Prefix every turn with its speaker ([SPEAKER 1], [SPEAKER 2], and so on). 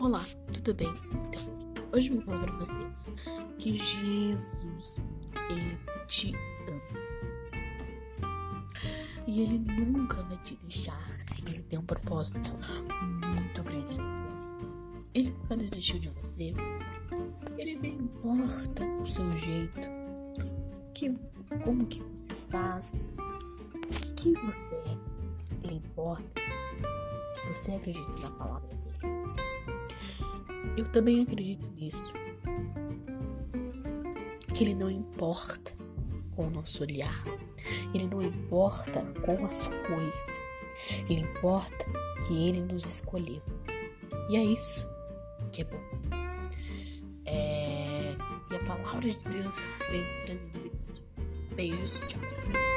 [SPEAKER 1] Olá, tudo bem? Então, hoje eu vou falar pra vocês que Jesus, ele te ama. E ele nunca vai te deixar. Ele tem um propósito muito grande na tua vida. Ele nunca desistiu de você. Ele não importa o seu jeito, que, como que você faz, que você é. Ele importa que você acredite na palavra dele. Eu também acredito nisso. Que ele não importa com o nosso olhar. Ele não importa com as coisas. Ele importa que ele nos escolheu. E é isso que é bom. É... E a palavra de Deus vem nos trazendo isso. Beijos, tchau.